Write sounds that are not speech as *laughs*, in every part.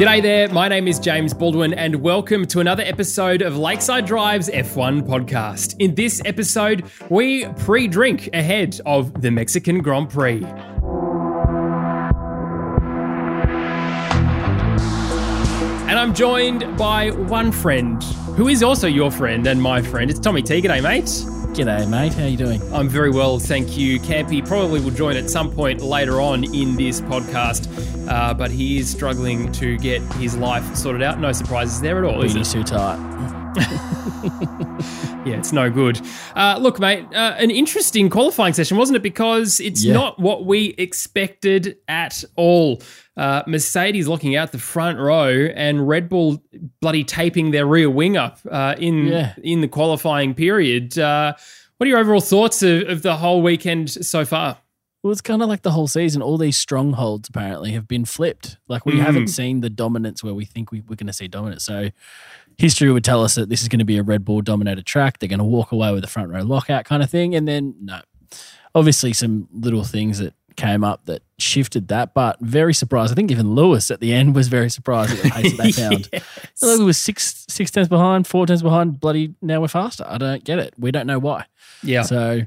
G'day there, my name is James Baldwin, and welcome to another episode of Lakeside Drive's F1 podcast. In this episode, we pre drink ahead of the Mexican Grand Prix. And I'm joined by one friend who is also your friend and my friend. It's Tommy T. G'day, mate. G'day, mate. How you doing? I'm very well, thank you. Campy probably will join at some point later on in this podcast, uh, but he is struggling to get his life sorted out. No surprises there at all. Is Beanie's too tight. *laughs* yeah, it's no good. Uh, look, mate, uh, an interesting qualifying session, wasn't it? Because it's Yeah. not what we expected at all. Uh, Mercedes locking out the front row and Red Bull bloody taping their rear wing up uh, in Yeah. in the qualifying period. Uh, what are your overall thoughts of, of the whole weekend so far? Well, it's kind of like the whole season. All these strongholds apparently have been flipped. Like we Mm. haven't seen the dominance where we think we, we're going to see dominance. So history would tell us that this is going to be a Red Bull dominated track. They're going to walk away with a front row lockout kind of thing. And then, no. Obviously, some little things that came up that shifted that, but very surprised. I think even Lewis at the end was very surprised at the pace that they *laughs* found. Yes. Like we were six six tenths behind, four tenths behind. Bloody now we're faster. I don't get it. We don't know why. Yeah. So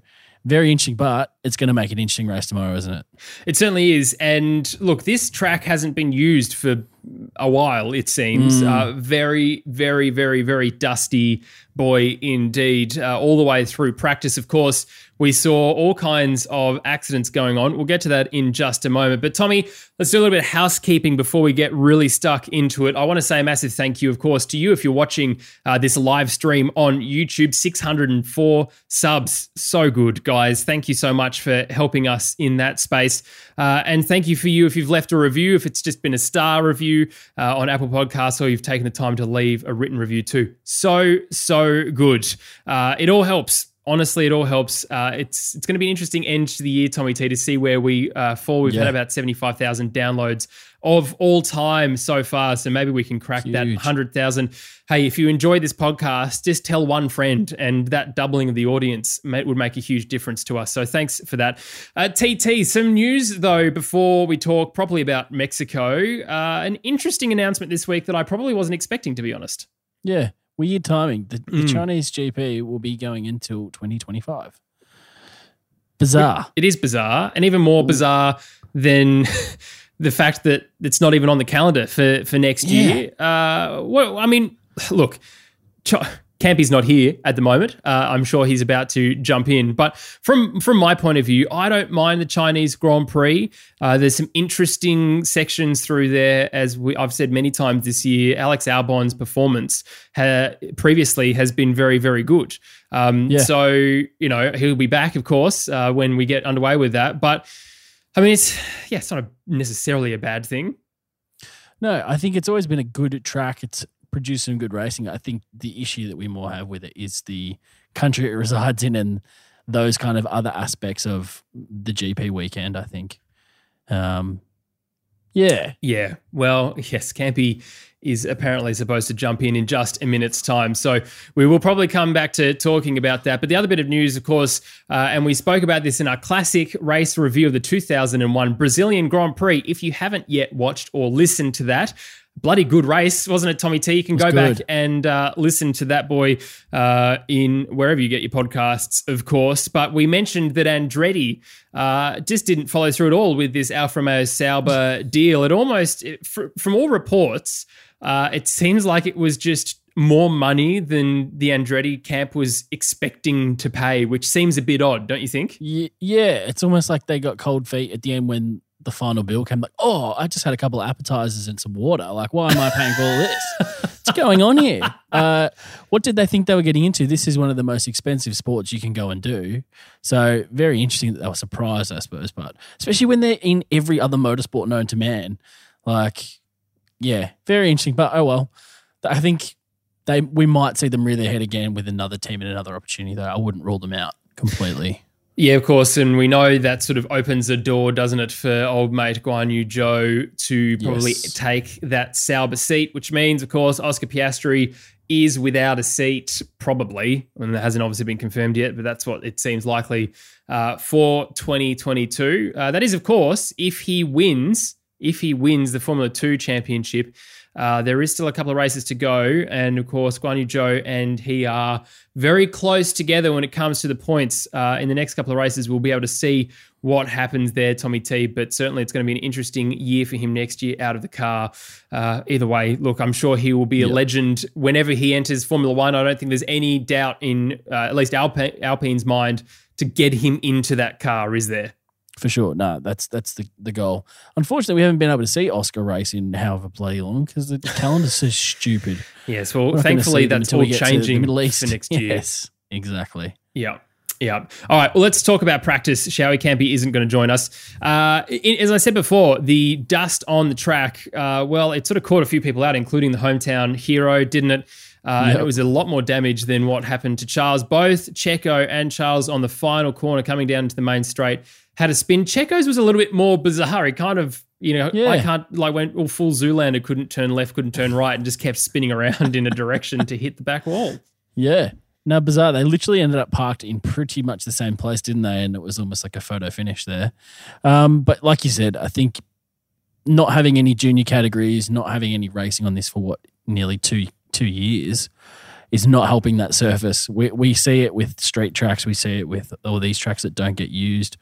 very interesting, but it's going to make an interesting race tomorrow, isn't it? It certainly is. And look, this track hasn't been used for a while, it seems. Uh, very, very, very, very dusty boy indeed. Uh, all the way through practice, of course, we saw all kinds of accidents going on. We'll get to that in just a moment. But Tommy, let's do a little bit of housekeeping before we get really stuck into it. I want to say a massive thank you, of course, to you if you're watching uh, this live stream on YouTube. 604 subs. So good, guys. Thank you so much for helping us in that space. Uh, and thank you for you if you've left a review, if it's just been a star review uh, on Apple Podcasts, or you've taken the time to leave a written review too. So, so good. Uh, it all helps. Honestly, it all helps. Uh, it's it's going to be an interesting end to the year, Tommy T, to see where we uh, fall. We've had about seventy five thousand downloads of all time so far, so maybe we can crack that hundred thousand. Hey, if you enjoy this podcast, just tell one friend, and that doubling of the audience would make a huge difference to us. So thanks for that. Uh, TT, some news though before we talk properly about Mexico. Uh, an interesting announcement this week that I probably wasn't expecting, to be honest. Yeah. Weird timing. The, the Mm. Chinese GP will be going until 2025. Bizarre. It is bizarre, and even more bizarre than *laughs* the fact that it's not even on the calendar for for next Yeah. year. Uh, well, I mean, look, Ch- Campy's not here at the moment. Uh, I'm sure he's about to jump in, but from from my point of view, I don't mind the Chinese Grand Prix. Uh, there's some interesting sections through there, as we, I've said many times this year. Alex Albon's performance ha- previously has been very, very good. Um, Yeah. So you know he'll be back, of course, uh, when we get underway with that. But I mean, it's yeah, it's not a, necessarily a bad thing. No, I think it's always been a good track. It's produced some good racing. I think the issue that we more have with it is the country it *laughs* resides in and those kind of other aspects of the GP weekend, I think. Um, yeah. Yeah. Well, yes, Campy is apparently supposed to jump in in just a minute's time. So we will probably come back to talking about that. But the other bit of news, of course, uh, and we spoke about this in our classic race review of the 2001 Brazilian Grand Prix. If you haven't yet watched or listened to that, bloody good race, wasn't it, Tommy T? You can go back and uh, listen to that boy uh, in wherever you get your podcasts, of course. But we mentioned that Andretti uh, just didn't follow through at all with this Alfa Romeo Sauber *laughs* deal. It almost, it, fr- from all reports, uh, it seems like it was just more money than the Andretti camp was expecting to pay, which seems a bit odd, don't you think? Yeah. It's almost like they got cold feet at the end when the final bill came. Like, oh, I just had a couple of appetizers and some water. Like, why am I paying for all this? *laughs* What's going on here? Uh, what did they think they were getting into? This is one of the most expensive sports you can go and do. So very interesting that they were surprised, I suppose. But especially when they're in every other motorsport known to man, like, yeah, very interesting. But oh well, I think they we might see them rear their head again with another team and another opportunity. Though I wouldn't rule them out completely. Yeah, of course, and we know that sort of opens a door, doesn't it, for old mate Guan Yu Zhou to probably Yes. take that Sauber seat, which means, of course, Oscar Piastri is without a seat, probably, and it hasn't obviously been confirmed yet, but that's what it seems likely uh, for 2022. Uh, that is, of course, if he wins, if he wins the Formula Two championship Uh, there is still a couple of races to go, and of course, Guan Yu Zhou and he are very close together when it comes to the points. Uh, in the next couple of races, we'll be able to see what happens there, Tommy T. But certainly, it's going to be an interesting year for him next year out of the car. Uh, either way, look, I'm sure he will be a legend whenever he enters Formula One. I don't think there's any doubt in uh, at least Alpine, Alpine's mind to get him into that car, is there? For sure. No, that's that's the, the goal. Unfortunately, we haven't been able to see Oscar race in however bloody long because the calendar's so stupid. Yes, well, We're not gonna thankfully that's all we changing Middle East for *laughs* next year. Yes, exactly. Yeah. Yeah. All right. Well, let's talk about practice. We? Campy isn't going to join us. Uh, i- as I said before, the dust on the track, uh, well, it sort of caught a few people out, including the hometown hero, didn't it? Uh, and Yep. it was a lot more damage than what happened to Charles. Both Checo and Charles on the final corner coming down to the main straight had a spin. Checo's was a little bit more bizarre. He kind of, you know, Yeah. I can't, like, went all full Zoolander, couldn't turn left, couldn't turn right, and just kept spinning around in a direction to hit the back wall. Yeah. No, bizarre. They literally ended up parked in pretty much the same place, didn't they? And it was almost like a photo finish there. Um, but like you said, I think not having any junior categories, not having any racing on this for what nearly two two years is not helping that surface. We we see it with street tracks, we see it with all these tracks that don't get used.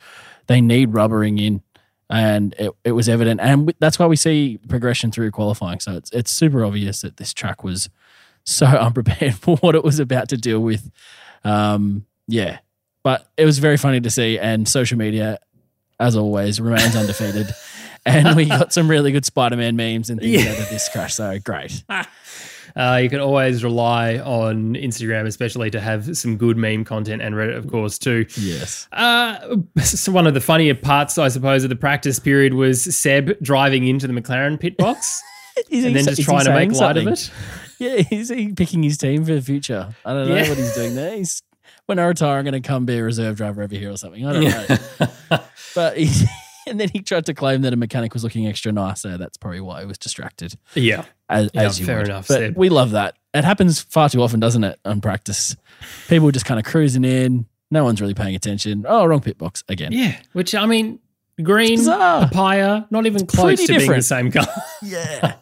They need rubbering in. And it, it was evident, and that's why we see progression through qualifying. So it's it's super obvious that this track was so *laughs* unprepared for what it was about to deal with. Um, yeah, but it was very funny to see, and social media, as always, remains undefeated. *laughs* And we got some really good Spider-Man memes and things Yeah. out of this crash. So great. *laughs* Uh, you can always rely on Instagram, especially to have some good meme content and Reddit, of course, too. Yes. Uh, *laughs* so one of the funnier parts, I suppose, of the practice period was Seb driving into the McLaren pit box *laughs* Is and then just trying to make light of it. *laughs* Yeah, is he picking his team for the future? I don't know Yeah. what he's doing there. He's when I retire, I'm going to come be a reserve driver over here or something. I don't know. but he, and then he tried to claim that a mechanic was looking extra nice. So that's probably why he was distracted. yeah. As, Yeah, as you fair would. enough, But Seb. we love that. It happens far too often, doesn't it? On practice, people just kind of cruising in. No one's really paying attention. Oh, wrong pit box again. Yeah. Which, I mean, green, papaya, not even close to being the same color. *laughs* Yeah.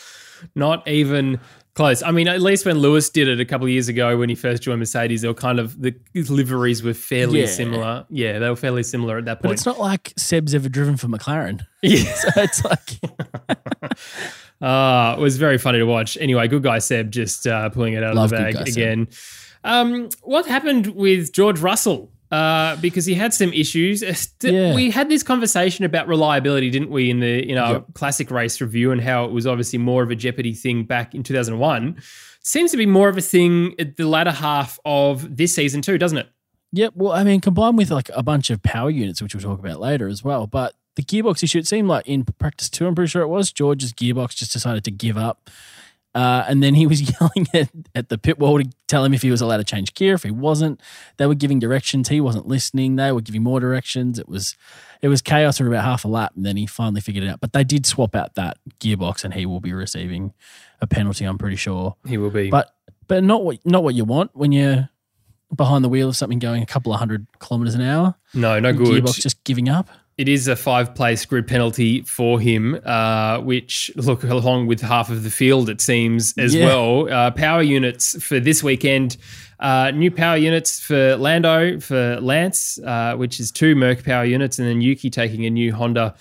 *laughs* not even close. I mean, at least when Lewis did it a couple of years ago when he first joined Mercedes, they were kind of, the liveries were fairly Yeah. similar. Yeah, they were fairly similar at that point. But it's not like Seb's ever driven for McLaren. *laughs* *laughs* yeah. So it's like, Uh, *laughs* it was very funny to watch. Anyway, good guy Seb just uh, pulling it out Love of the bag guy again. Um, what happened with George Russell? Uh, because he had some issues. *laughs* Yeah. We had this conversation about reliability, didn't we, in the in our Yep. classic race review, and how it was obviously more of a Jeopardy thing back in 2001. Seems to be more of a thing at the latter half of this season too, doesn't it? Yep. Well, I mean, combined with like a bunch of power units, which we'll talk about later as well. But the gearbox issue, it seemed like in practice two, I'm pretty sure it was, George's gearbox just decided to give up. Uh, and then he was *laughs* yelling at, at the pit wall to tell him if he was allowed to change gear. If he wasn't, they were giving directions. He wasn't listening. They were giving more directions. It was it was chaos for about half a lap, and then he finally figured it out. But they did swap out that gearbox, and he will be receiving a penalty. I'm pretty sure He will be. but but not what not what you want when you're behind the wheel of something going a couple of hundred kilometers an hour. no, no good. Gearbox just giving up. It is a five place grid penalty for him, uh, which, look, along with half of the field, it seems as Yeah. well. Uh, power units for this weekend. Uh, new power units for Lando, for Lance, uh, which is two Merc power units, and then Yuki taking a new Honda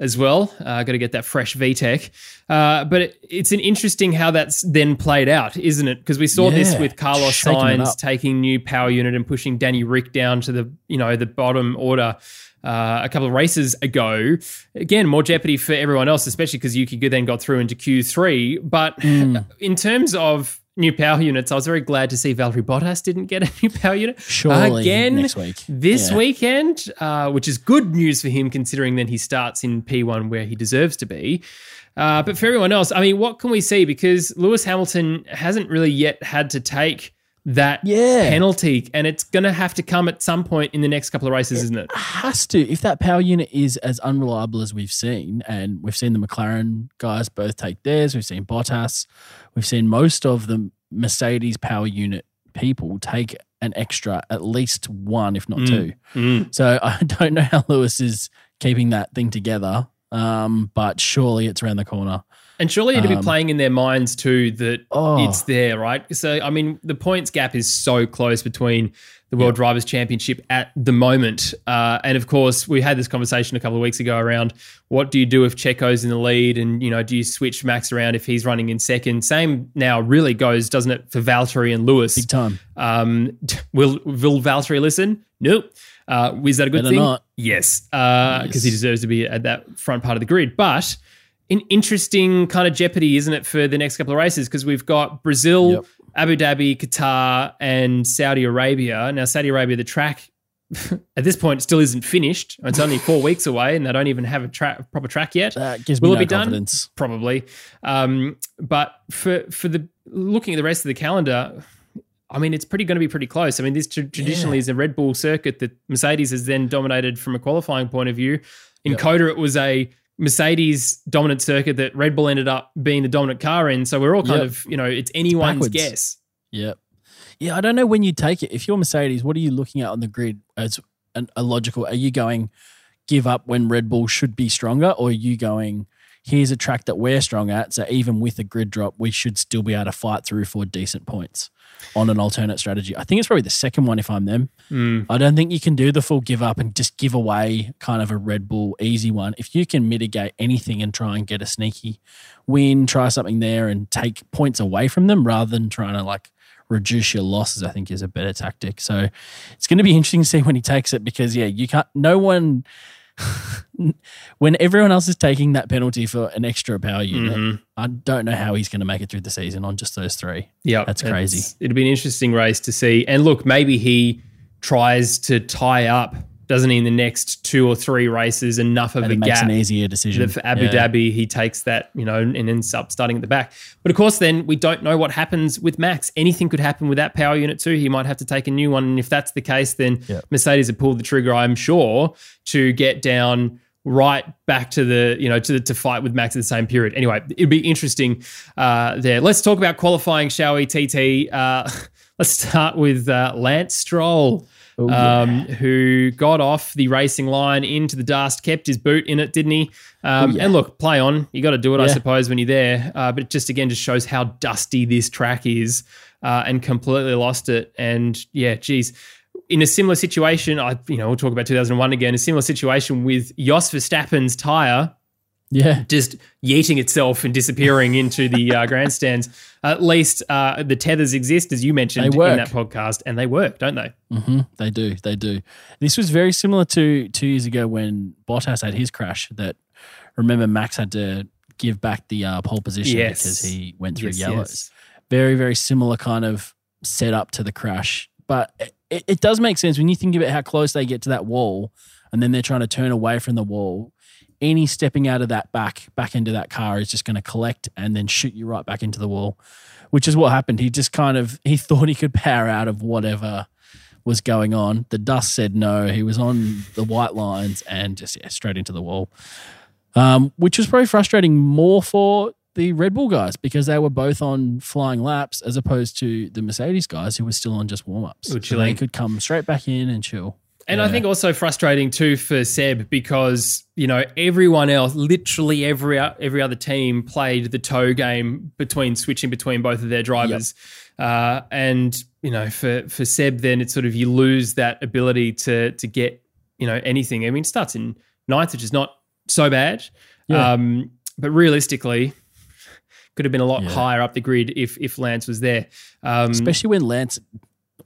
as well. Uh, Got to get that fresh VTEC. Uh, but it, it's an interesting how that's then played out, isn't it? Because we saw this with Carlos Sainz taking new power unit and pushing Danny Rick down to the you know the bottom order uh, a couple of races ago. Again, more jeopardy for everyone else, especially because Yuki then got through into Q3. But Hmm. in terms of new power units, I was very glad to see Valtteri Bottas didn't get a new power unit Surely again next week. this Yeah. weekend, uh, which is good news for him considering then he starts in P1 where he deserves to be. Uh, but for everyone else, I mean, what can we see? Because Lewis Hamilton hasn't really yet had to take that Yeah. penalty, and it's going to have to come at some point in the next couple of races, isn't it? Has to if that power unit is as unreliable as we've seen, and we've seen the McLaren guys both take theirs. We've seen Bottas. We've seen most of the Mercedes power unit people take an extra, at least one, if not Mm. two. Mm. So *laughs* I don't know how Lewis is keeping that thing together. Um, but surely it's around the corner. And surely it'd be Um, playing in their minds too that Oh. it's there, right? So, I mean, the points gap is so close between the World Drivers' Championship at the moment. Uh, and of course, we had this conversation a couple of weeks ago around what do you do if Checo's in the lead and, you know, do you switch Max around if he's running in second? Same now really goes, doesn't it, for Valtteri and Lewis? Big time. Um, *laughs* will will Valtteri listen? Nope. Uh, is that a good Better thing? not. Yes, because Yes. he deserves to be at that front part of the grid. But an interesting kind of jeopardy, isn't it, for the next couple of races? Because we've got Brazil, Yep. Abu Dhabi, Qatar, and Saudi Arabia. Now, Saudi Arabia, the track *laughs* at this point still isn't finished. It's only four *laughs* weeks away, and they don't even have a tra- proper track yet. That gives me Will it no be done? probably. Um, but for for the looking at the rest of the calendar, I mean, it's pretty going to be pretty close. I mean, this tra- traditionally is a Red Bull circuit that Mercedes has then dominated from a qualifying point of view. In Yep. COTA, it was a Mercedes dominant circuit that Red Bull ended up being the dominant car in. So we're all kind Yep. of, you know, it's anyone's backwards. guess. Yep. Yeah, I don't know when you take it. If you're Mercedes, what are you looking at on the grid as an, a logical? Are you going give up when Red Bull should be stronger, or are you going here's a track that we're strong at, so even with a grid drop, we should still be able to fight through for decent points on an alternate strategy? I think it's probably the second one if I'm them. Mm. I don't think you can do the full give up and just give away kind of a Red Bull easy one. If you can mitigate anything and try and get a sneaky win, try something there and take points away from them rather than trying to like reduce your losses, I think is a better tactic. So it's going to be interesting to see when he takes it because, yeah, you can't, no one, *laughs* when everyone else is taking that penalty for an extra power unit, Mhm. I don't know how he's going to make it through the season on just those three. Yeah, That's crazy. It'll be an interesting race to see. And look, maybe he tries to tie up, doesn't he, in the next two or three races enough of And a it makes gap an easier decision. for Abu Yeah. Dhabi he takes that, you know, and ends up starting at the back. But of course, then we don't know what happens with Max. Anything could happen with that power unit too. He might have to take a new one, and if that's the case, then Yeah. Mercedes have pulled the trigger, I'm sure, to get down right back to the you know to to fight with Max at the same period. Anyway, it'd be interesting uh, there. Let's talk about qualifying, shall we? TT. Uh, *laughs* let's start with uh, Lance Stroll Oh, yeah. um, who got off the racing line into the dust, kept his boot in it, didn't he? Um, Oh, yeah. And look, play on. You got to do it, I suppose, when you're there. Uh, but it just again just shows how dusty this track is, uh, and completely lost it. And yeah, geez. In a similar situation, I you know we'll talk about 2001 again. A similar situation with Jos Verstappen's tire yeah. just yeeting itself and disappearing into the uh, grandstands. *laughs* At least uh, the tethers exist, as you mentioned in that podcast, and they work, don't they? Mm-hmm. They do. They do. This was very similar to two years ago when Bottas had his crash. That remember Max had to give back the uh, pole position Yes. because he went through Yes, yellows. yes. Very very similar kind of setup to the crash, but it, it does make sense when you think about how close they get to that wall, and then they're trying to turn away from the wall. Any stepping out of that back back into that car is just going to collect and then shoot you right back into the wall, which is what happened. He just kind of he *laughs* thought he could power out of whatever was going on. The dust said no. He was on the white lines and just yeah, straight into the wall. Um, which was probably frustrating more for the Red Bull guys because they were both on flying laps as opposed to the Mercedes guys who were still on just warm ups. So they could come straight back in and chill. And I think also frustrating too for Seb because you know everyone else, literally every every other team, played the toe game between switching between both of their drivers, uh, and you know for for Seb, then it's sort of you lose that ability to to get you know anything. I mean, it starts in ninth, which is not so bad, Yeah. um, but realistically. Could have been a lot Yeah. higher up the grid if if Lance was there. Um, especially when Lance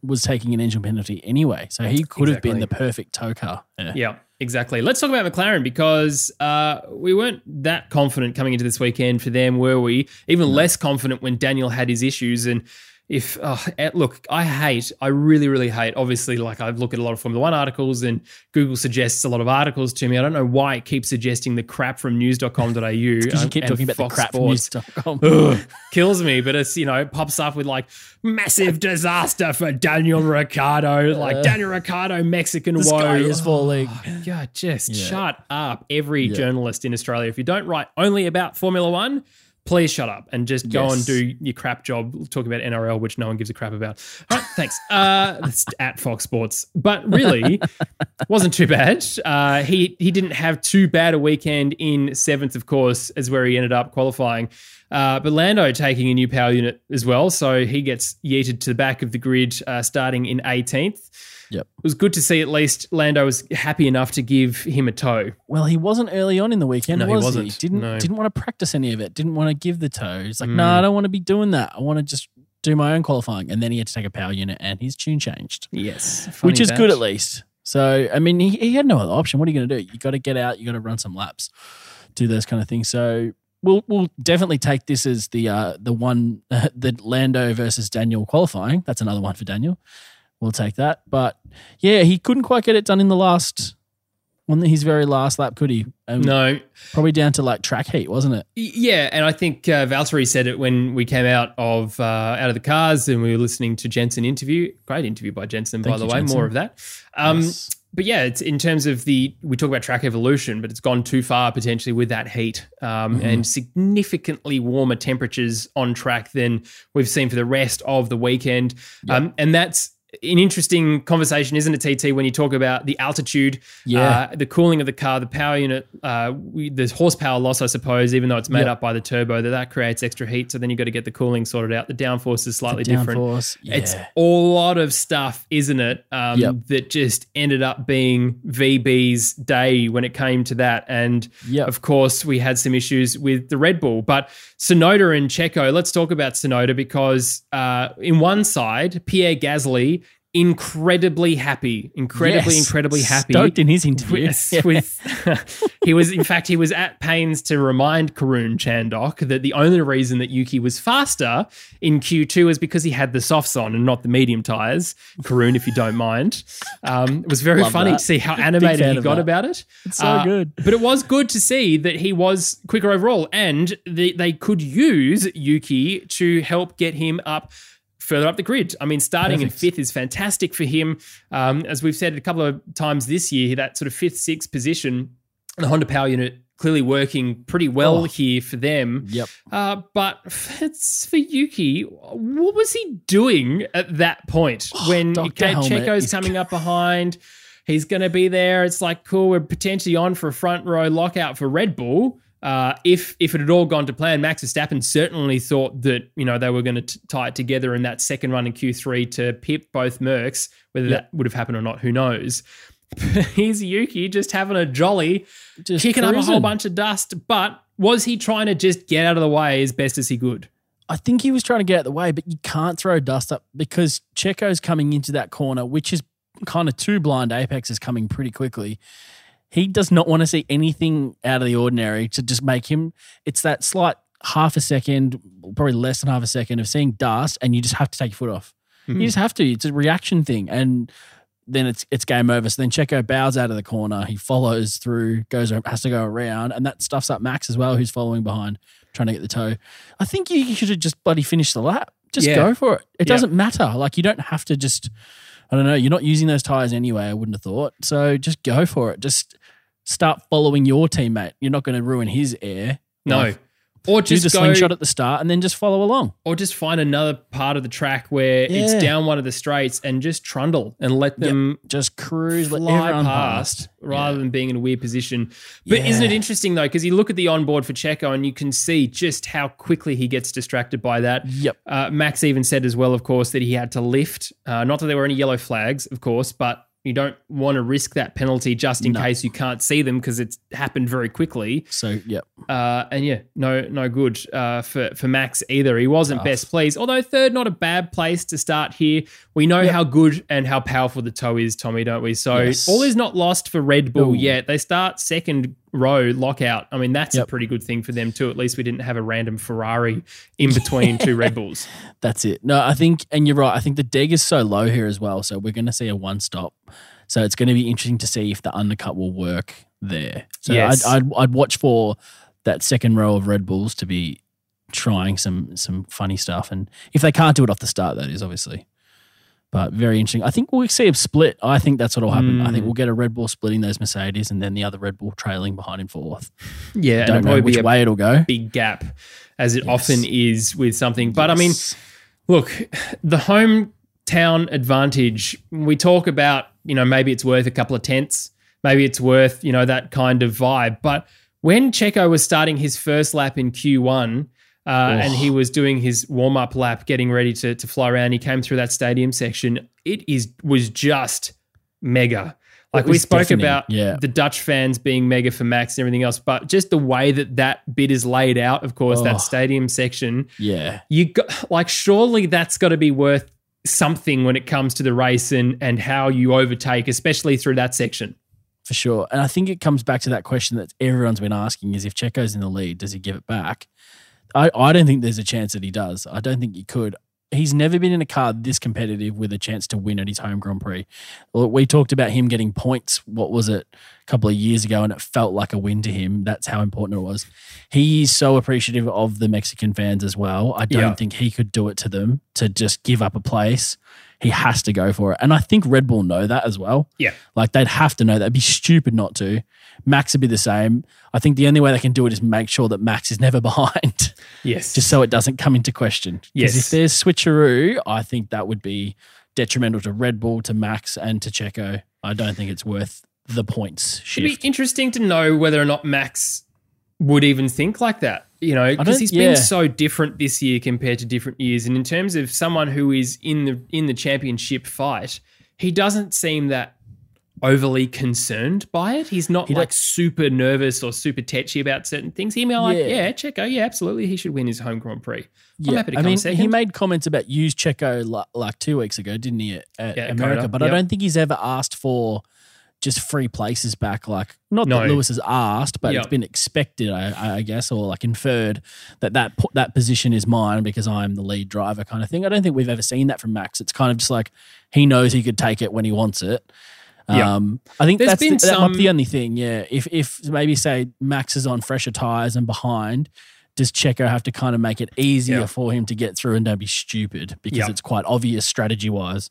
was taking an engine penalty anyway. So he could have been the perfect tow car. Yeah. Yeah, exactly. Let's talk about McLaren because uh, we weren't that confident coming into this weekend for them, were we? Even less confident when Daniel had his issues. And if, eh, look, I hate, I really, really hate, obviously, like I look at a lot of Formula One articles and Google suggests a lot of articles to me. I don't know why it keeps suggesting the crap from news.com.au. *laughs* You and- keep talking about the crap from news.com. Ugh, kills me. But it's, you know, it pops up with like massive disaster for Daniel Ricciardo, *laughs* like Daniel Ricciardo, Mexican Uh, the woe. sky is falling. Oh, God, just Yeah. shut up, every Yeah. journalist in Australia. If you don't write only about Formula One, please shut up and just go Yes. and do your crap job talking about NRL, which no one gives a crap about. All right, thanks. *laughs* Uh, at Fox Sports, but really *laughs* wasn't too bad. Uh, he he didn't have too bad a weekend in seventh, of course, as where he ended up qualifying. Uh, but Lando taking a new power unit as well, so he gets yeeted to the back of the grid, uh, starting in 18th. Yep. It was good to see at least Lando was happy enough to give him a toe. Well, he wasn't early on in the weekend, No, he was he? wasn't. Didn't No. didn't want to practice any of it. Didn't want to give the toe. He's like, Mm. no, I don't want to be doing that. I want to just do my own qualifying. And then he had to take a power unit, and his tune changed, Yes, which is good at least. So, I mean, he, he had no other option. What are you going to do? You got to get out. You got to run some laps, do those kind of things. So. We'll, we'll definitely take this as the uh, the one *laughs* the Lando versus Daniel qualifying. That's another one for Daniel. We'll take that. But yeah, he couldn't quite get it done in the last on his very last lap, could he? Um, No, Probably down to like track heat, wasn't it? Yeah, and I think uh, Valtteri said it when we came out of uh, out of the cars and we were listening to Jensen interview. Great interview by Jensen, by Thank the way. Jensen. More of that. Um, Yes. But yeah, it's in terms of the we talk about track evolution, but it's gone too far potentially with that heat um, Mm-hmm. and significantly warmer temperatures on track than we've seen for the rest of the weekend, um, and that's. An interesting conversation, isn't it, TT? When you talk about the altitude, Yeah. uh, the cooling of the car, the power unit, uh, we, the horsepower loss, I suppose, even though it's made Yep. up by the turbo, that that creates extra heat. So then you've got to get the cooling sorted out. The downforce is slightly different. Downforce, yeah. It's a lot of stuff, isn't it? Um, Yep. That just ended up being VB's day when it came to that. And Yep. of course, we had some issues with the Red Bull. But Tsunoda and Checo, let's talk about Tsunoda because uh, in one side, Pierre Gasly, incredibly happy, incredibly, Yes. incredibly happy. Stoked in his interview. Yes, with *laughs* *laughs* he was in fact he was at pains to remind Karun Chandhok that the only reason that Yuki was faster in Q2 is because he had the softs on and not the medium tires. Karun, if you don't mind, um, it was very Love funny that. to see how animated he got that. about it. It's so Uh, good. but it was good to see that he was quicker overall, and they, they could use Yuki to help get him up further up the grid. I mean, starting in fifth is fantastic for him. Um, as we've said a couple of times this year, that sort of fifth, sixth position, the Honda Power Unit clearly working pretty well Oh. here for them. Yep. Uh, but it's for Yuki. What was he doing at that point when Dr. Checo's coming up behind? He's going to be there. It's like cool. We're potentially on for a front row lockout for Red Bull. Uh, if if it had all gone to plan, Max Verstappen certainly thought that you know they were going to tie it together in that second run in Q3 to pip both Mercs. Whether Yep. that would have happened or not, who knows? *laughs* Here's Yuki just having a jolly, Just kicking up a whole cruising. bunch of dust. But was he trying to just get out of the way as best as he could? I think he was trying to get out of the way, but you can't throw dust up because Checo's coming into that corner, which is kind of two blind apexes coming pretty quickly. He does not want to see anything out of the ordinary to just make him. It's that slight half a second, probably less than half a second of seeing dust, and you just have to take your foot off. Mhm. You just have to. It's a reaction thing, and then it's it's game over. So then Checo bows out of the corner. He follows through, goes has to go around, and that stuffs up Max as well, who's following behind, trying to get the toe. I think you should have just bloody finished the lap. Just Yeah. go for it. It Yeah. doesn't matter. Like you don't have to just. I don't know. You're not using those tires anyway. I wouldn't have thought. So just go for it. Just start following your teammate. You're not going to ruin his air. No. Like, or do the just go, slingshot at the start and then just follow along. or just find another part of the track where it's down one of the straights and just trundle and let them Just cruise, let fly everyone past, past. rather than being in a weird position. But isn't it interesting though? Because you look at the onboard for Checo and you can see just how quickly he gets distracted by that. Yep. Uh, Max even said as well, of course, that he had to lift. Uh, not that there were any yellow flags, of course, but you don't want to risk that penalty just in No. case you can't see them because it's happened very quickly. So yeah, Uh, and yeah, no, no good uh, for for Max either. He wasn't Tough. best pleased. Although third, not a bad place to start here. We know how good and how powerful the toe is, Tommy, don't we? So Yes. all is not lost for Red Bull Ooh. yet. They start second row lockout. I mean, that's a pretty good thing for them too. At least we didn't have a random Ferrari in between *laughs* two Red Bulls. That's it. No, I think, and you're right. I think the deg is so low here as well. So we're going to see a one stop. So it's going to be interesting to see if the undercut will work there. So Yes. I'd, I'd, I'd watch for that second row of Red Bulls to be trying some some funny stuff. And if they can't do it off the start, that is obviously. But very interesting. I think we'll see a split. I think that's what'll happen. I think Mm. we'll get a Red Bull splitting those Mercedes, and then the other Red Bull trailing behind in fourth. Yeah, and Don't know which way it'll go. big gap. as it Yes. often is with something. But I mean, look, the hometown advantage, we talk about, you know, maybe it's worth a couple of tenths, maybe it's worth, you know, that kind of vibe. But when Checo was starting his first lap in Q1, uh, and he was doing his warm up lap, getting ready to, to fly around, he came through that stadium section. It is was just mega. Like we spoke deafening, about yeah. the Dutch fans being mega for Max and everything else, but just the way that that bit is laid out, of course, Oh. that stadium section, yeah, you got like surely that's got to be worth something when it comes to the race and and how you overtake, especially through that section. for sure. And I think it comes back to that question that everyone's been asking: is if Checo's in the lead, does he give it back? I, I don't think there's a chance that he does. I don't think he could. He's never been in a car this competitive with a chance to win at his home Grand Prix. We talked about him getting points. What was it? A couple of years ago, and it felt like a win to him. That's how important it was. He is so appreciative of the Mexican fans as well. I don't Yeah. think he could do it to them to just give up a place. He has to go for it, and I think Red Bull know that as well. Yeah. Like they'd have to know that. It'd be stupid not to. Max would be the same. I think the only way they can do it is make sure that Max is never *laughs* behind, Yes. just so it doesn't come into question. Yes. if there's switcheroo, I think that would be detrimental to Red Bull, to Max, and to Checo. I don't think it's worth the points It'd be interesting to know whether or not Max would even think like that. You know, because he's yeah. been so different this year compared to different years. And in terms of someone who is in the in the championship fight, he doesn't seem that overly concerned by it. He's not He like super nervous or super tetchy about certain things. He may be like, Yeah. yeah, Checo, yeah, absolutely, he should win his home Grand Prix. To I mean, second. he made comments about use Checo like, like two weeks ago, didn't he, at, Yeah, America? But yep. I don't think he's ever asked for just free places back. Like, not No. that Lewis has asked, but Yep. it's been expected, I, I guess, or like inferred that that that position is mine because I'm the lead driver, kind of thing. I don't think we've ever seen that from Max. It's kind of just like he knows he could take it when he wants it. Yeah. Um, I think There's that's been the, that might be the only thing. Yeah, if if maybe say Max is on fresher tires and behind, does Checo have to kind of make it easier Yeah. for him to get through and don't be stupid because Yeah. it's quite obvious strategy wise.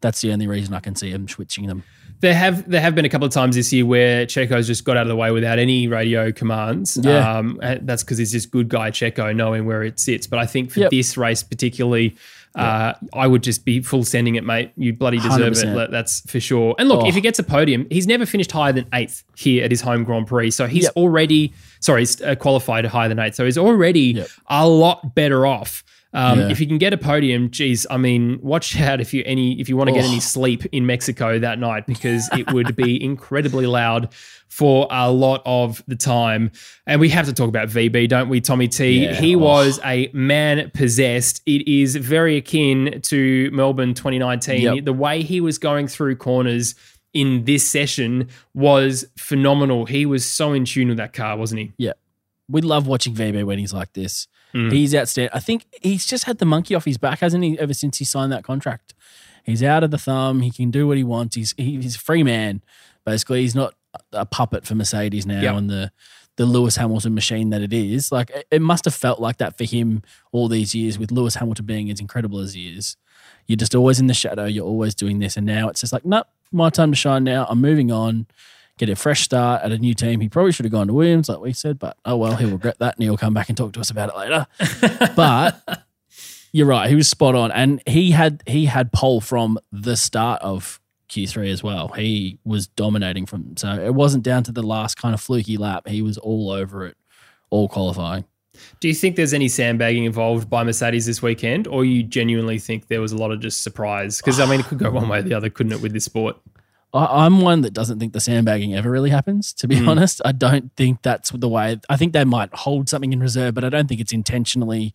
That's the only reason I can see him switching them. There have there have been a couple of times this year where Checo's just got out of the way without any radio commands. Yeah. Um, and that's because he's just good guy Checo knowing where it sits. But I think for Yep. this race particularly, uh, I would just be full sending it, mate. You bloody deserve 100%. it. That's for sure. And look, Oh. if he gets a podium, he's never finished higher than eighth here at his home Grand Prix. So he's Yep. already sorry, he's uh, qualified higher than eighth. So he's already a lot better off. Um, Yeah. If you can get a podium, geez, I mean, watch *laughs* out if you any if you want to get Oh. any sleep in Mexico that night because it *laughs* would be incredibly loud for a lot of the time. And we have to talk about VB, don't we, Tommy T? Yeah. He Oh. was a man possessed. It is very akin to Melbourne 2019. Yep. The way he was going through corners in this session was phenomenal. He was so in tune with that car, wasn't he? Yeah. We love watching VB when he's like this. Mm. He's outstanding. I think he's just had the monkey off his back, hasn't he, ever since he signed that contract? He's out of the thumb. He can do what he wants. He's he, he's a free man, basically. He's not a puppet for Mercedes now Yep. and the the Lewis Hamilton machine that it is. Like it, it must have felt like that for him all these years with Lewis Hamilton being as incredible as he is. You're just always in the shadow. You're always doing this, and now it's just like, nope, my time to shine. Now I'm moving on. Get a fresh start at a new team. He probably should have gone to Williams, like we said, but oh well, he'll regret that, and he'll come back and talk to us about it later. *laughs* but you're right, he was spot on, and he had he had pole from the start of Q3 as well. He was dominating from, so it wasn't down to the last kind of fluky lap. He was all over it, all qualifying. Do you think there's any sandbagging involved by Mercedes this weekend, or you genuinely think there was a lot of just surprise? Because I mean, it could go one way or the other, couldn't it, with this sport? I, I'm one that doesn't think the sandbagging ever really happens. To be Mm. honest, I don't think that's the way. I think they might hold something in reserve, but I don't think it's intentionally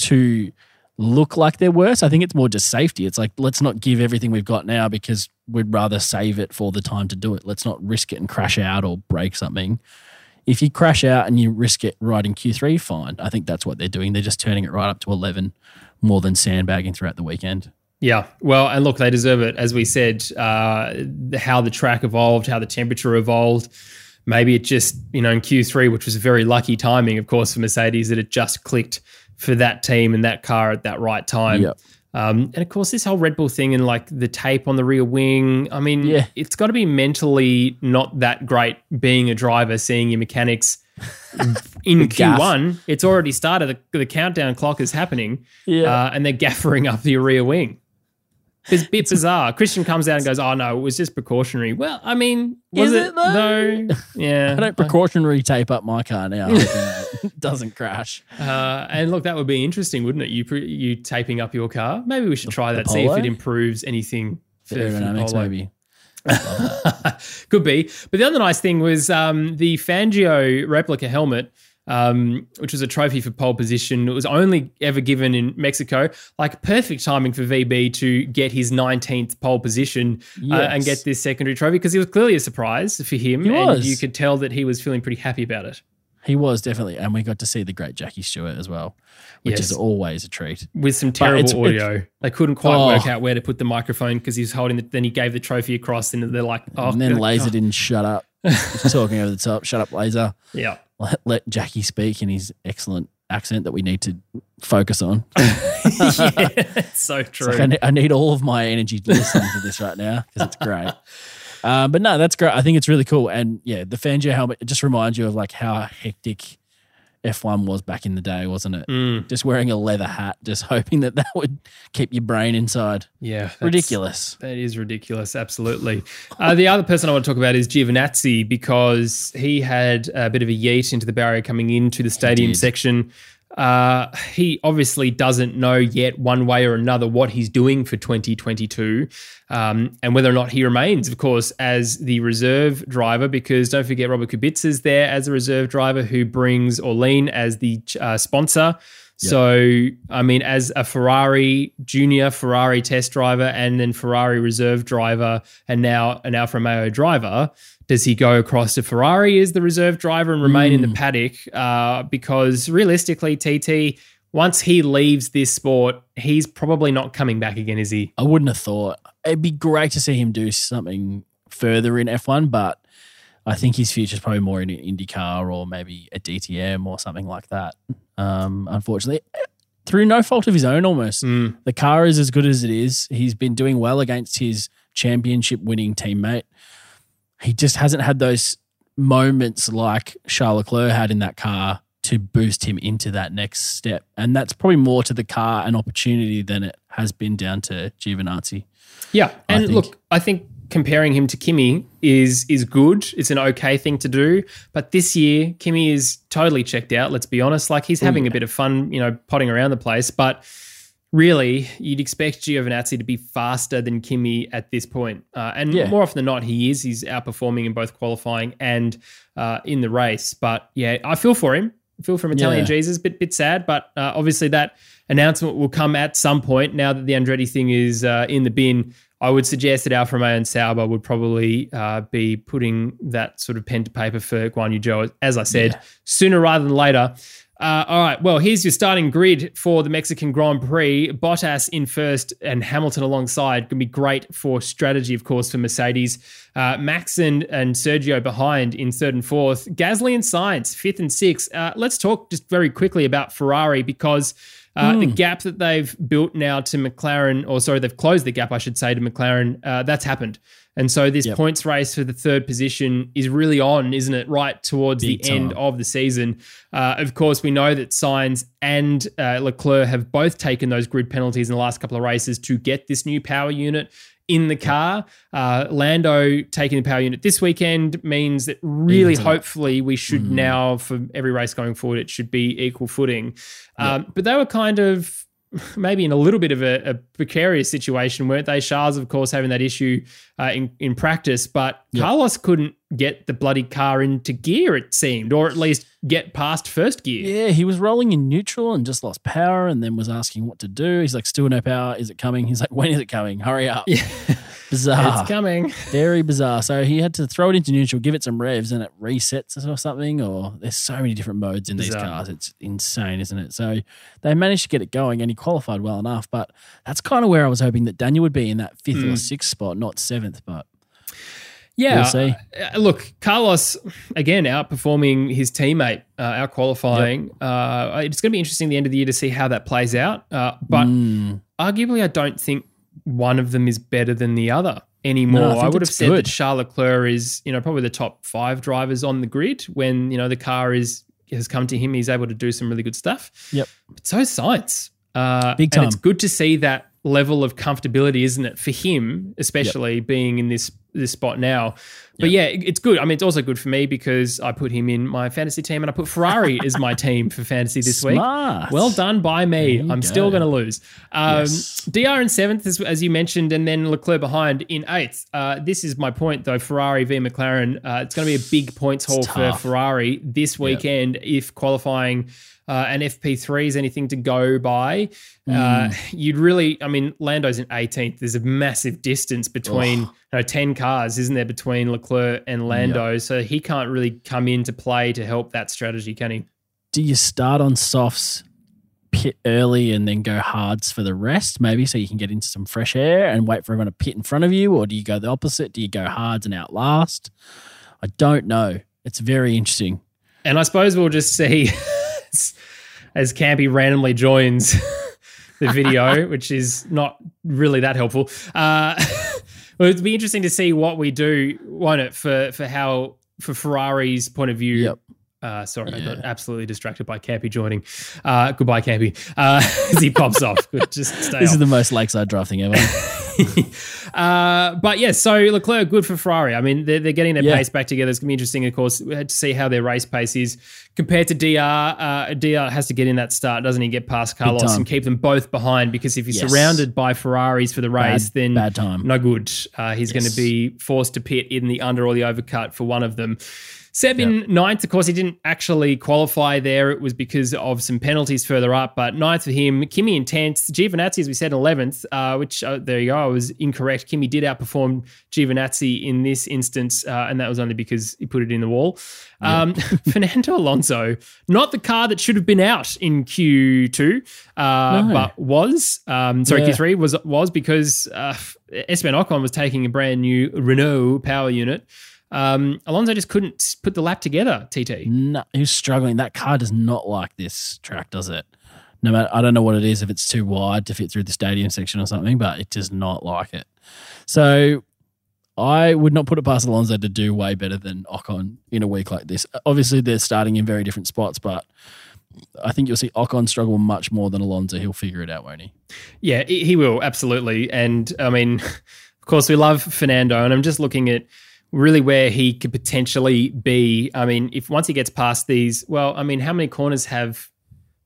to look like they're worse. I think it's more just safety. It's like let's not give everything we've got now because we'd rather save it for the time to do it. Let's not risk it and crash out or break something. If you crash out and you risk it right in Q3, fine. I think that's what they're doing. They're just turning it right up to 11 more than sandbagging throughout the weekend. Yeah, well, and look, they deserve it. As we said, uh, how the track evolved, how the temperature evolved. Maybe it just, you know, in Q3, which was a very lucky timing, of course, for Mercedes, that it just clicked for that team and that car at that right time. Yep. Um, and of course, this whole Red Bull thing and like the tape on the rear wing. I mean, Yeah. it's got to be mentally not that great being a driver, seeing your mechanics *laughs* in. Q1. It's already started. The, the countdown clock is happening, Yeah. uh, and they're gaffering up the rear wing. It's a bit bizarre. Christian comes out and goes, "Oh no, it was just precautionary." Well, I mean, was Is it, it though? though? Yeah. I don't precautionary tape up my car now. hoping *laughs* that it doesn't crash. Uh, and look, that would be interesting, wouldn't it? You pre- you taping up your car. Maybe we should try that. See if it improves anything. for- for the Aerodynamics, Polo. maybe. *laughs* Could be. But the other nice thing was um, the Fangio replica helmet, um, which was a trophy for pole position. It was only ever given in Mexico. Like perfect timing for VB to get his 19th pole position uh, and get this secondary trophy because it was clearly a surprise for him. He and was. you could tell that he was feeling pretty happy about it. He was definitely, and we got to see the great Jackie Stewart as well, which Yes. is always a treat. with some it's- terrible audio. They couldn't quite Oh. work out where to put the microphone because he was holding it. Then he gave the trophy across, and they're like, "Oh, and then. Laser didn't shut up. He's *laughs* talking over the top. Shut up, Laser. yeah, Let, let Jackie speak in his excellent accent that we need to focus on. *laughs* *laughs* yeah, it's so true." It's like I, need, I need all of my energy to listen to this right now because it's great. *laughs* Um, but no, that's great. I think it's really cool. And yeah, the Fangio helmet just reminds you of like how hectic F1 was back in the day, wasn't it? Mm, Just wearing a leather hat, just *laughs* hoping that that would keep your brain inside. yeah, Ridiculous. That is ridiculous. Absolutely. Uh, the other person I want to talk about is Giovinazzi because he had a bit of a yeet into the barrier coming into the stadium section. Uh, he obviously doesn't know yet, one way or another, what he's doing for 2022 um, and whether or not he remains, of course, as the reserve driver. Because don't forget, Robert Kubica's there as a reserve driver who brings Orlen as the uh, sponsor. So, I mean, as a Ferrari junior Ferrari test driver and then Ferrari reserve driver and now an Alfa Romeo driver, does he go across to Ferrari as the reserve driver and remain in the paddock? Uh, because realistically, TT, once he leaves this sport, he's probably not coming back again, is he? I wouldn't have thought. It'd be great to see him do something further in F1, but I think his future's probably more in an IndyCar or maybe a DTM or something like that. Um, unfortunately, through no fault of his own, almost. Mm. The car is as good as it is. He's been doing well against his championship winning teammate. He just hasn't had those moments like Charles Leclerc had in that car to boost him into that next step. And that's probably more to the car and opportunity than it has been down to Giovinazzi. Yeah, and think. look, I think comparing him to Kimi is is good. It's an okay thing to do. But this year, Kimi is totally checked out. Let's be honest. Like he's having a bit of fun, you know, potting around the place. But really, you'd expect Giovinazzi to be faster than Kimi at this point. Uh, and Yeah. more often than not, he is. He's outperforming in both qualifying and uh, in the race. But yeah, I feel for him. I feel for him. Italian Yeah. Jesus, bit bit sad, but uh, obviously that announcement will come at some point. Now that the Andretti thing is uh, in the bin, I would suggest that Alfa Romeo and Sauber would probably uh, be putting that sort of pen to paper for Guan Yu Zhou, as I said, sooner rather than later. Uh, all right, well, here's your starting grid for the Mexican Grand Prix. Bottas in first and Hamilton alongside. To be great for strategy, of course, for Mercedes. Uh, Max and, and Sergio behind in third and fourth. Gasly and Sainz, fifth and sixth. Uh, let's talk just very quickly about Ferrari because uh, the gap that they've built now to McLaren, or sorry, they've closed the gap, I should say, to McLaren, uh, that's happened. And so this Yep. points race for the third position is really on, isn't it? Right towards Big the end of the season. Uh, of course, we know that Sainz and uh, Leclerc have both taken those grid penalties in the last couple of races to get this new power unit in the car. Uh, Lando taking the power unit this weekend means that really, up. hopefully, we should Mm. now, for every race going forward, it should be equal footing. Um, but they were kind of maybe in a little bit of a, a precarious situation, weren't they? Charles, of course, having that issue uh, in, in practice, but Yep. Carlos couldn't get the bloody car into gear, it seemed, or at least get past first gear. Yeah, he was rolling in neutral and just lost power and then was asking what to do. He's like, still no power. Is it coming? He's like, when is it coming? Hurry up. Yeah. Bizarre. It's coming. Very bizarre. So he had to throw it into neutral, give it some revs, and it resets or something. Or there's so many different modes in these cars. It's insane, isn't it? So they managed to get it going, and he qualified well enough. But that's kind of where I was hoping that Daniel would be in that fifth Hmm. or sixth spot, not seventh. But Yeah. We'll see. Uh, look, Carlos, again, outperforming his teammate, uh, out qualifying. Uh, it's going to be interesting at the end of the year to see how that plays out. Uh, but Mm, arguably, I don't think one of them is better than the other anymore. No, I I, would have said good. that Charles Leclerc is, you know, probably the top five drivers on the grid when you know the car is has come to him. He's able to do some really good stuff. Yep. But so is Sainz. Uh, Big And it's good to see that level of comfortability, isn't it, for him, especially being in this this spot now. But yeah, it- it's good. I mean, it's also good for me because I put him in my fantasy team and I put Ferrari *laughs* as my team for fantasy this week. Well done by me. I'm still going to lose. Um, Yes. DR in seventh, as, as you mentioned, and then Leclerc behind in eighth. Uh, this is my point, though. Ferrari v McLaren. Uh, it's going to be a big points haul for. Ferrari this weekend if qualifying. Uh, and FP3 is anything to go by. Uh, Mm. you'd really, I mean, Lando's in 18th. There's a massive distance between, Oh. you know, 10 cars, isn't there, between Leclerc and Lando? So he can't really come into play to help that strategy, can he? do you start on softs, pit early, and then go hards for the rest, maybe so you can get into some fresh air and wait for everyone to pit in front of you? Or do you go the opposite? Do you go hards and outlast? I don't know. It's very interesting. And I suppose we'll just see *laughs* as, as Campy randomly joins *laughs* the video, *laughs* which is not really that helpful. Uh, *laughs* well, it'd be interesting to see what we do, won't it, for for how for Ferrari's point of view. Yep. Uh, sorry, I got absolutely distracted by Campy joining. Uh, goodbye, Campy. Uh, as he pops off. Just stay This off. is the most lakeside drafting ever. *laughs* uh, but yeah, so Leclerc, good for Ferrari. I mean, they're, they're getting their Yeah. pace back together. It's going to be interesting, of course, to see how their race pace is compared to DR. Uh, DR has to get in that start, doesn't he? Get past Carlos and keep them both behind because if you're Yes. surrounded by Ferraris for the race, Bad- then bad time. no good. Uh, he's going to be forced to pit in the under or the overcut for one of them. Seb in ninth, of course, he didn't actually qualify there. It was because of some penalties further up, but ninth for him. Kimi in 10th. Giovinazzi, as we said, 11th, uh, which uh, there you go. I was incorrect. Kimi did outperform Giovinazzi in this instance, uh, and that was only because he put it in the wall. Um, *laughs* Fernando Alonso, not the car that should have been out in Q2, uh, No. but was. Um, sorry, Yeah. Q3 was was because uh, Esteban Ocon was taking a brand new Renault power unit. Um, Alonso just couldn't put the lap together. TT. no, he was struggling. That car does not like this track, does it? No matter, I don't know what it is, if it's too wide to fit through the stadium section or something, but it does not like it. So I would not put it past Alonso to do way better than Ocon in a week like this. Obviously, they're starting in very different spots, but I think you'll see Ocon struggle much more than Alonso. He'll figure it out, won't he? Yeah, he he will absolutely. And I mean, *laughs* of course, we love Fernando, and I'm just looking at really where he could potentially be. I mean, if once he gets past these, well, I mean, how many corners have?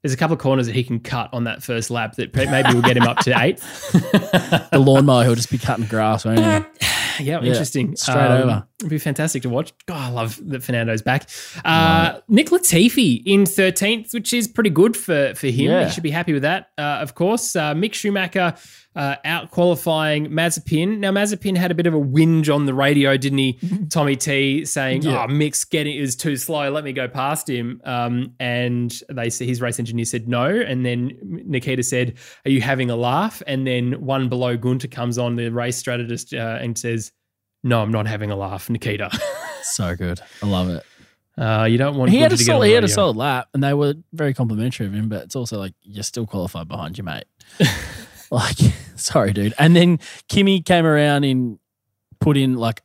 There's a couple of corners that he can cut on that first lap that maybe will get him up to eight. *laughs* The lawnmower, he'll just be cutting grass, won't he? yeah, interesting. straight Um, over. It'd be fantastic to watch. God, I love that Fernando's back. Uh, Nick Latifi in 13th, which is pretty good for, for him. Yeah. He should be happy with that, uh, of course. Uh, Mick Schumacher uh, out qualifying Mazepin. Now, Mazepin had a bit of a whinge on the radio, didn't he, *laughs* Tommy T, saying, Yeah. oh, Mick's getting is too slow. Let me go past him. Um, and they his race engineer said no. And then Nikita said, Are you having a laugh? And then one below Gunter comes on, the race strategist, uh, and says, No, I'm not having a laugh, Nikita. *laughs* So good. I love it. Uh, you don't want he had a to get on solid, he had a solid lap, and they were very complimentary of him. But it's also like you're still qualified behind you, mate. *laughs* like, *laughs* sorry, dude. And then Kimi came around and put in like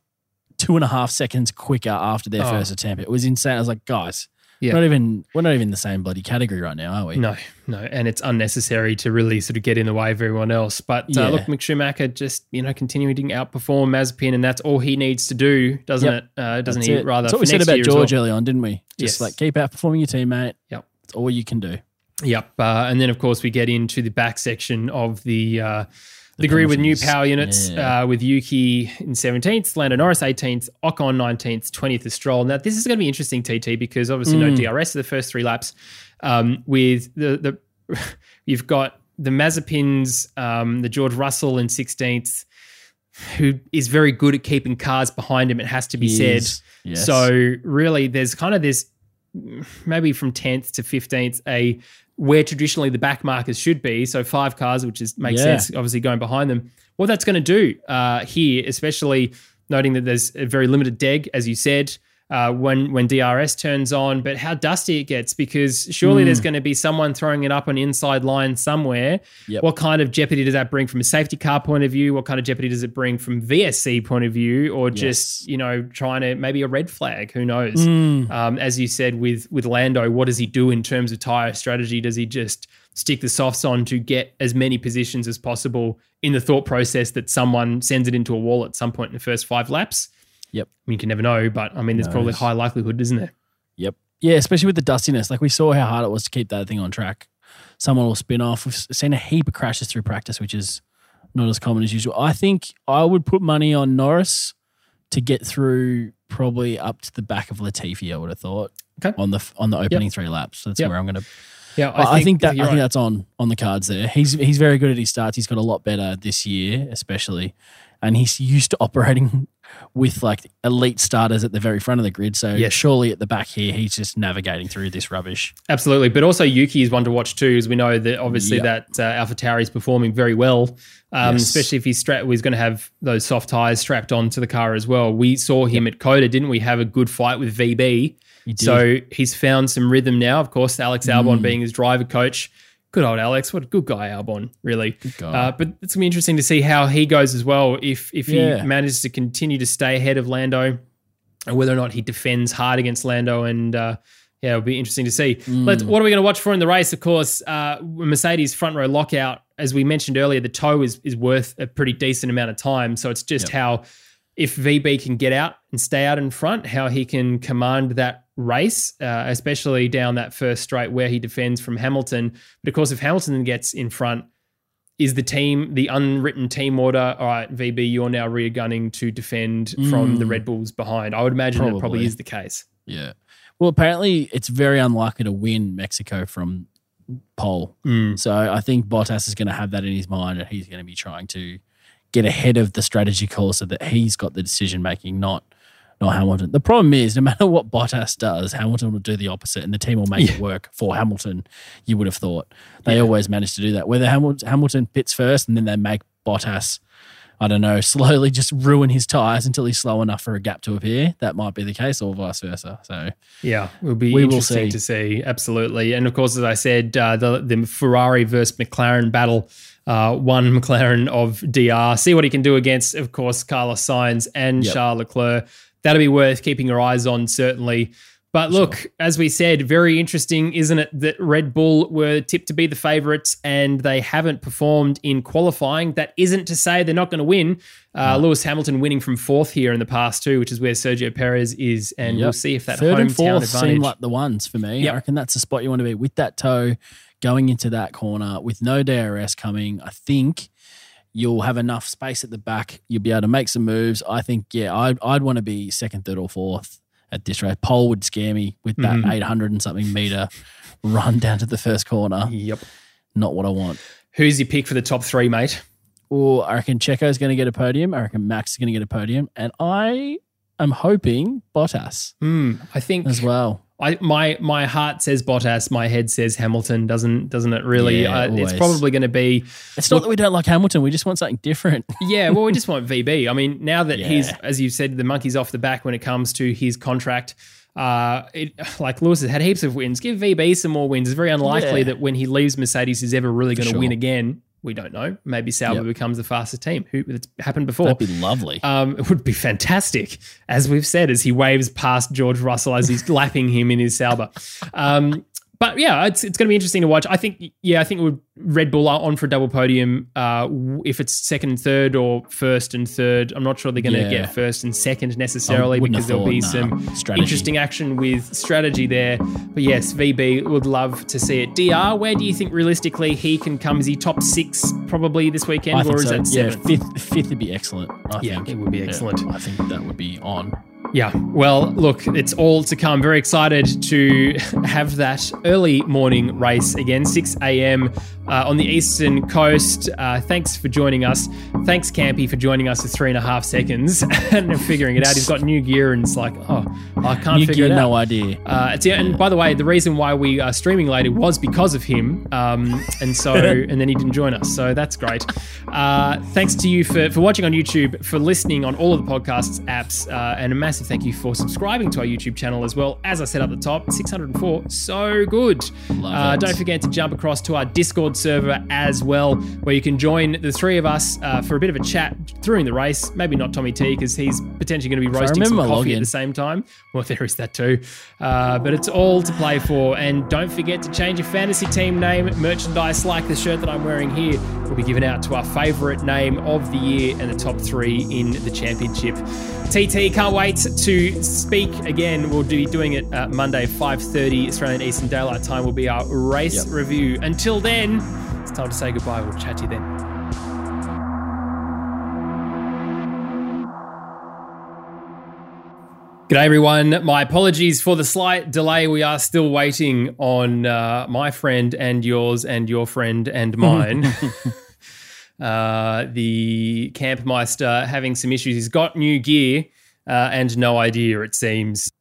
two and a half seconds quicker after their Oh. first attempt. It was insane. I was like, guys, Yeah. we're not even we're not even in the same bloody category right now, are we? No, no, and it's unnecessary to really sort of get in the way of everyone else. But uh, Yeah. look, Mick Schumacher just you know continuing to outperform Mazepin, and that's all he needs to do, doesn't Yep. it? Uh, doesn't That's he? it. Rather, That's what we said about George well. early on, didn't we? Just Yes. like keep outperforming your teammate. Yep. That's all you can do. Yep. Uh, and then, of course, we get into the back section of the uh, the grid with new power units Yeah. uh, with Yuki in 17th, Lando Norris 18th, Ocon 19th, 20th is Stroll. Now, this is going to be interesting, TT, because obviously no Mm. DRS for the first three laps. Um, with the, the *laughs* you've got the Mazepins, um, the George Russell in 16th, who is very good at keeping cars behind him, it has to be He said. Yes. So really, there's kind of this maybe from 10th to 15th a where traditionally the back markers should be. So five cars, which is makes Yeah. sense, obviously going behind them. What that's going to do uh, here, especially noting that there's a very limited deg, as you said. Uh, when when DRS turns on, but how dusty it gets because surely Hmm. there's going to be someone throwing it up on inside line somewhere. Yep. What kind of jeopardy does that bring from a safety car point of view? What kind of jeopardy does it bring from VSC point of view, or just you know trying to maybe a red flag? Who knows? Hmm. Um, as you said with with Lando, what does he do in terms of tire strategy? Does he just stick the softs on to get as many positions as possible in the thought process that someone sends it into a wall at some point in the first five laps? Yep. I mean, you can never know, but I mean, there's probably Knows. high likelihood, isn't there? Yep. Yeah, especially with the dustiness. Like we saw how hard it was to keep that thing on track. Someone will spin off. We've seen a heap of crashes through practice, which is not as common as usual. I think I would put money on Norris to get through probably up to the back of Latifi. I would have thought Okay. on the on the opening three laps. That's Yep. where I'm going to. Yeah, I, I think that I you're think right. that's on on the cards there. He's he's very good at his starts. He's got a lot better this year, especially, and he's used to operating with like elite starters at the very front of the grid. So Yes. surely at the back here, he's just navigating through this rubbish. Absolutely, but also Yuki is one to watch too, as we know that obviously Yep. that uh, Alpha Tauri is performing very well, um, Yes. especially if he's stra- he's going to have those soft tires strapped onto the car as well. We saw him at COTA, didn't we? Have a good fight with VB, so he's found some rhythm now. Of course, Alex Mm. Albon being his driver coach. Good old Alex, what a good guy Albon, really. guy. Uh, but it's gonna be interesting to see how he goes as well. If if Yeah. he manages to continue to stay ahead of Lando, and whether or not he defends hard against Lando, and uh, yeah, it'll be interesting to see. Mm. Let's, what are we going to watch for in the race? Of course, uh, Mercedes front row lockout. As we mentioned earlier, the tow is is worth a pretty decent amount of time. So it's just Yep. how if VB can get out and stay out in front, how he can command that race, uh, especially down that first straight where he defends from Hamilton. But of course, if Hamilton gets in front, is the team the unwritten team order? All right, VB, you're now rear gunning to defend from the Mm. Red Bulls behind. I would imagine it probably Probably. is the case. Yeah. Well, apparently it's very unlikely to win Mexico from pole. So I think Bottas is going to have that in his mind and he's going to be trying to get ahead of the strategy call so that he's got the decision making, not not Hamilton. The problem is, no matter what Bottas does, Hamilton will do the opposite, and the team will make it work for Hamilton. You would have thought they always manage to do that. Whether Hamilton, Hamilton pits first and then they make Bottas, I don't know, *laughs* slowly just ruin his tires until he's slow enough for a gap to appear. That might be the case, or vice versa. So Yeah, it will be We will interesting see. to see. Absolutely, and of course, as I said, uh, the the Ferrari versus McLaren battle. Uh, one *laughs* McLaren of DR. See what he can do against, of course, Carlos Sainz and Yep. Charles Leclerc. That'll be worth keeping your eyes on, certainly. But look, as we said, very interesting, isn't it, that Red Bull were tipped to be the favourites and they haven't performed in qualifying. That isn't to say they're not going to win. Uh, Lewis Hamilton winning from fourth here in the past two, which is where Sergio Perez is, and we'll see if that third and fourth advantage. seem like the ones for me. Yep. I reckon that's the spot you want to be with that tow going into that corner with no DRS coming. I think you'll have enough space at the back. You'll be able to make some moves. I think, yeah, I'd, I'd want to be second, third, or fourth at this race. Pole would scare me with that Mhm. 800 and something meter run down to the first corner. Yep. Not what I want. Who's your pick for the top three, mate? Or I reckon Checo's going to get a podium. I reckon Max is going to get a podium. And I am hoping Bottas Hmm. I think as well. I my my heart says Bottas, my head says Hamilton. Doesn't doesn't it really? Yeah, uh, it's probably going to be It's not that we don't like Hamilton. We just want something different. *laughs* yeah. Well, we just want VB. I mean, now that he's as you said, the monkey's off the back when it comes to his contract. Uh, it, like Lewis has had heaps of wins. Give VB some more wins. It's very unlikely Yeah. that when he leaves Mercedes, he's ever really going to sure. win again. We don't know. Maybe Sauber Yep. becomes the fastest team. Who it's happened before. That'd be lovely. Um, it would be fantastic, as we've said, as he waves past George Russell as he's *laughs* lapping him in his Sauber. Um, but yeah, it's it's going to be interesting to watch. I think, yeah, I think Red Bull are on for a double podium. Uh, if it's second and third or first and third, I'm not sure they're going to Yeah. get first and second necessarily because there'll be nah. some Strategy. interesting action with strategy there. But yes, VB would love to see it. Dr, where do you think realistically he can come? Is he top six probably this weekend, or is so. that yeah, seventh? fifth, fifth would be excellent. I Yeah, think it would be Yeah, excellent. I think that would be on. Yeah, well, look, it's all to come. Very excited to *laughs* have that early morning race again, 6 a.m. Uh, on the eastern coast. Uh, thanks for joining us. Thanks, Campy, for joining us for three and a half seconds *laughs* and figuring it out. He's got new gear and it's like, oh, I can't You figure get it out. no idea. Uh, yeah, and by the way, the reason why we are streaming later was because of him, um, and so *laughs* and then he didn't join us, so that's great. Uh, thanks to you for, for watching on YouTube, for listening on all of the podcasts apps, uh, and a massive thank you for subscribing to our YouTube channel as well. As I said at the top, 604, so good. Uh, don't forget to jump across to our Discord server as well, where you can join the three of us uh, for a bit of a chat during the race. Maybe not Tommy T because he's potentially going to be roasting some coffee at the same time. Well, there is that too. Uh, but it's all to play for. And don't forget to change your fantasy team name. Merchandise like the shirt that I'm wearing here will be given out to our favourite name of the year and the top three in the championship. TT, can't wait to speak again. We'll be doing it uh, Monday, 5.30 Australian Eastern Daylight Time will be our race Yep. review. Until then, it's time to say goodbye. We'll chat to you then. G'day, everyone. My apologies for the slight delay. We are still waiting on uh, my friend and yours and your friend and *laughs* mine. uh, the Campmeister having some issues. He's got new gear uh, and no idea, it seems.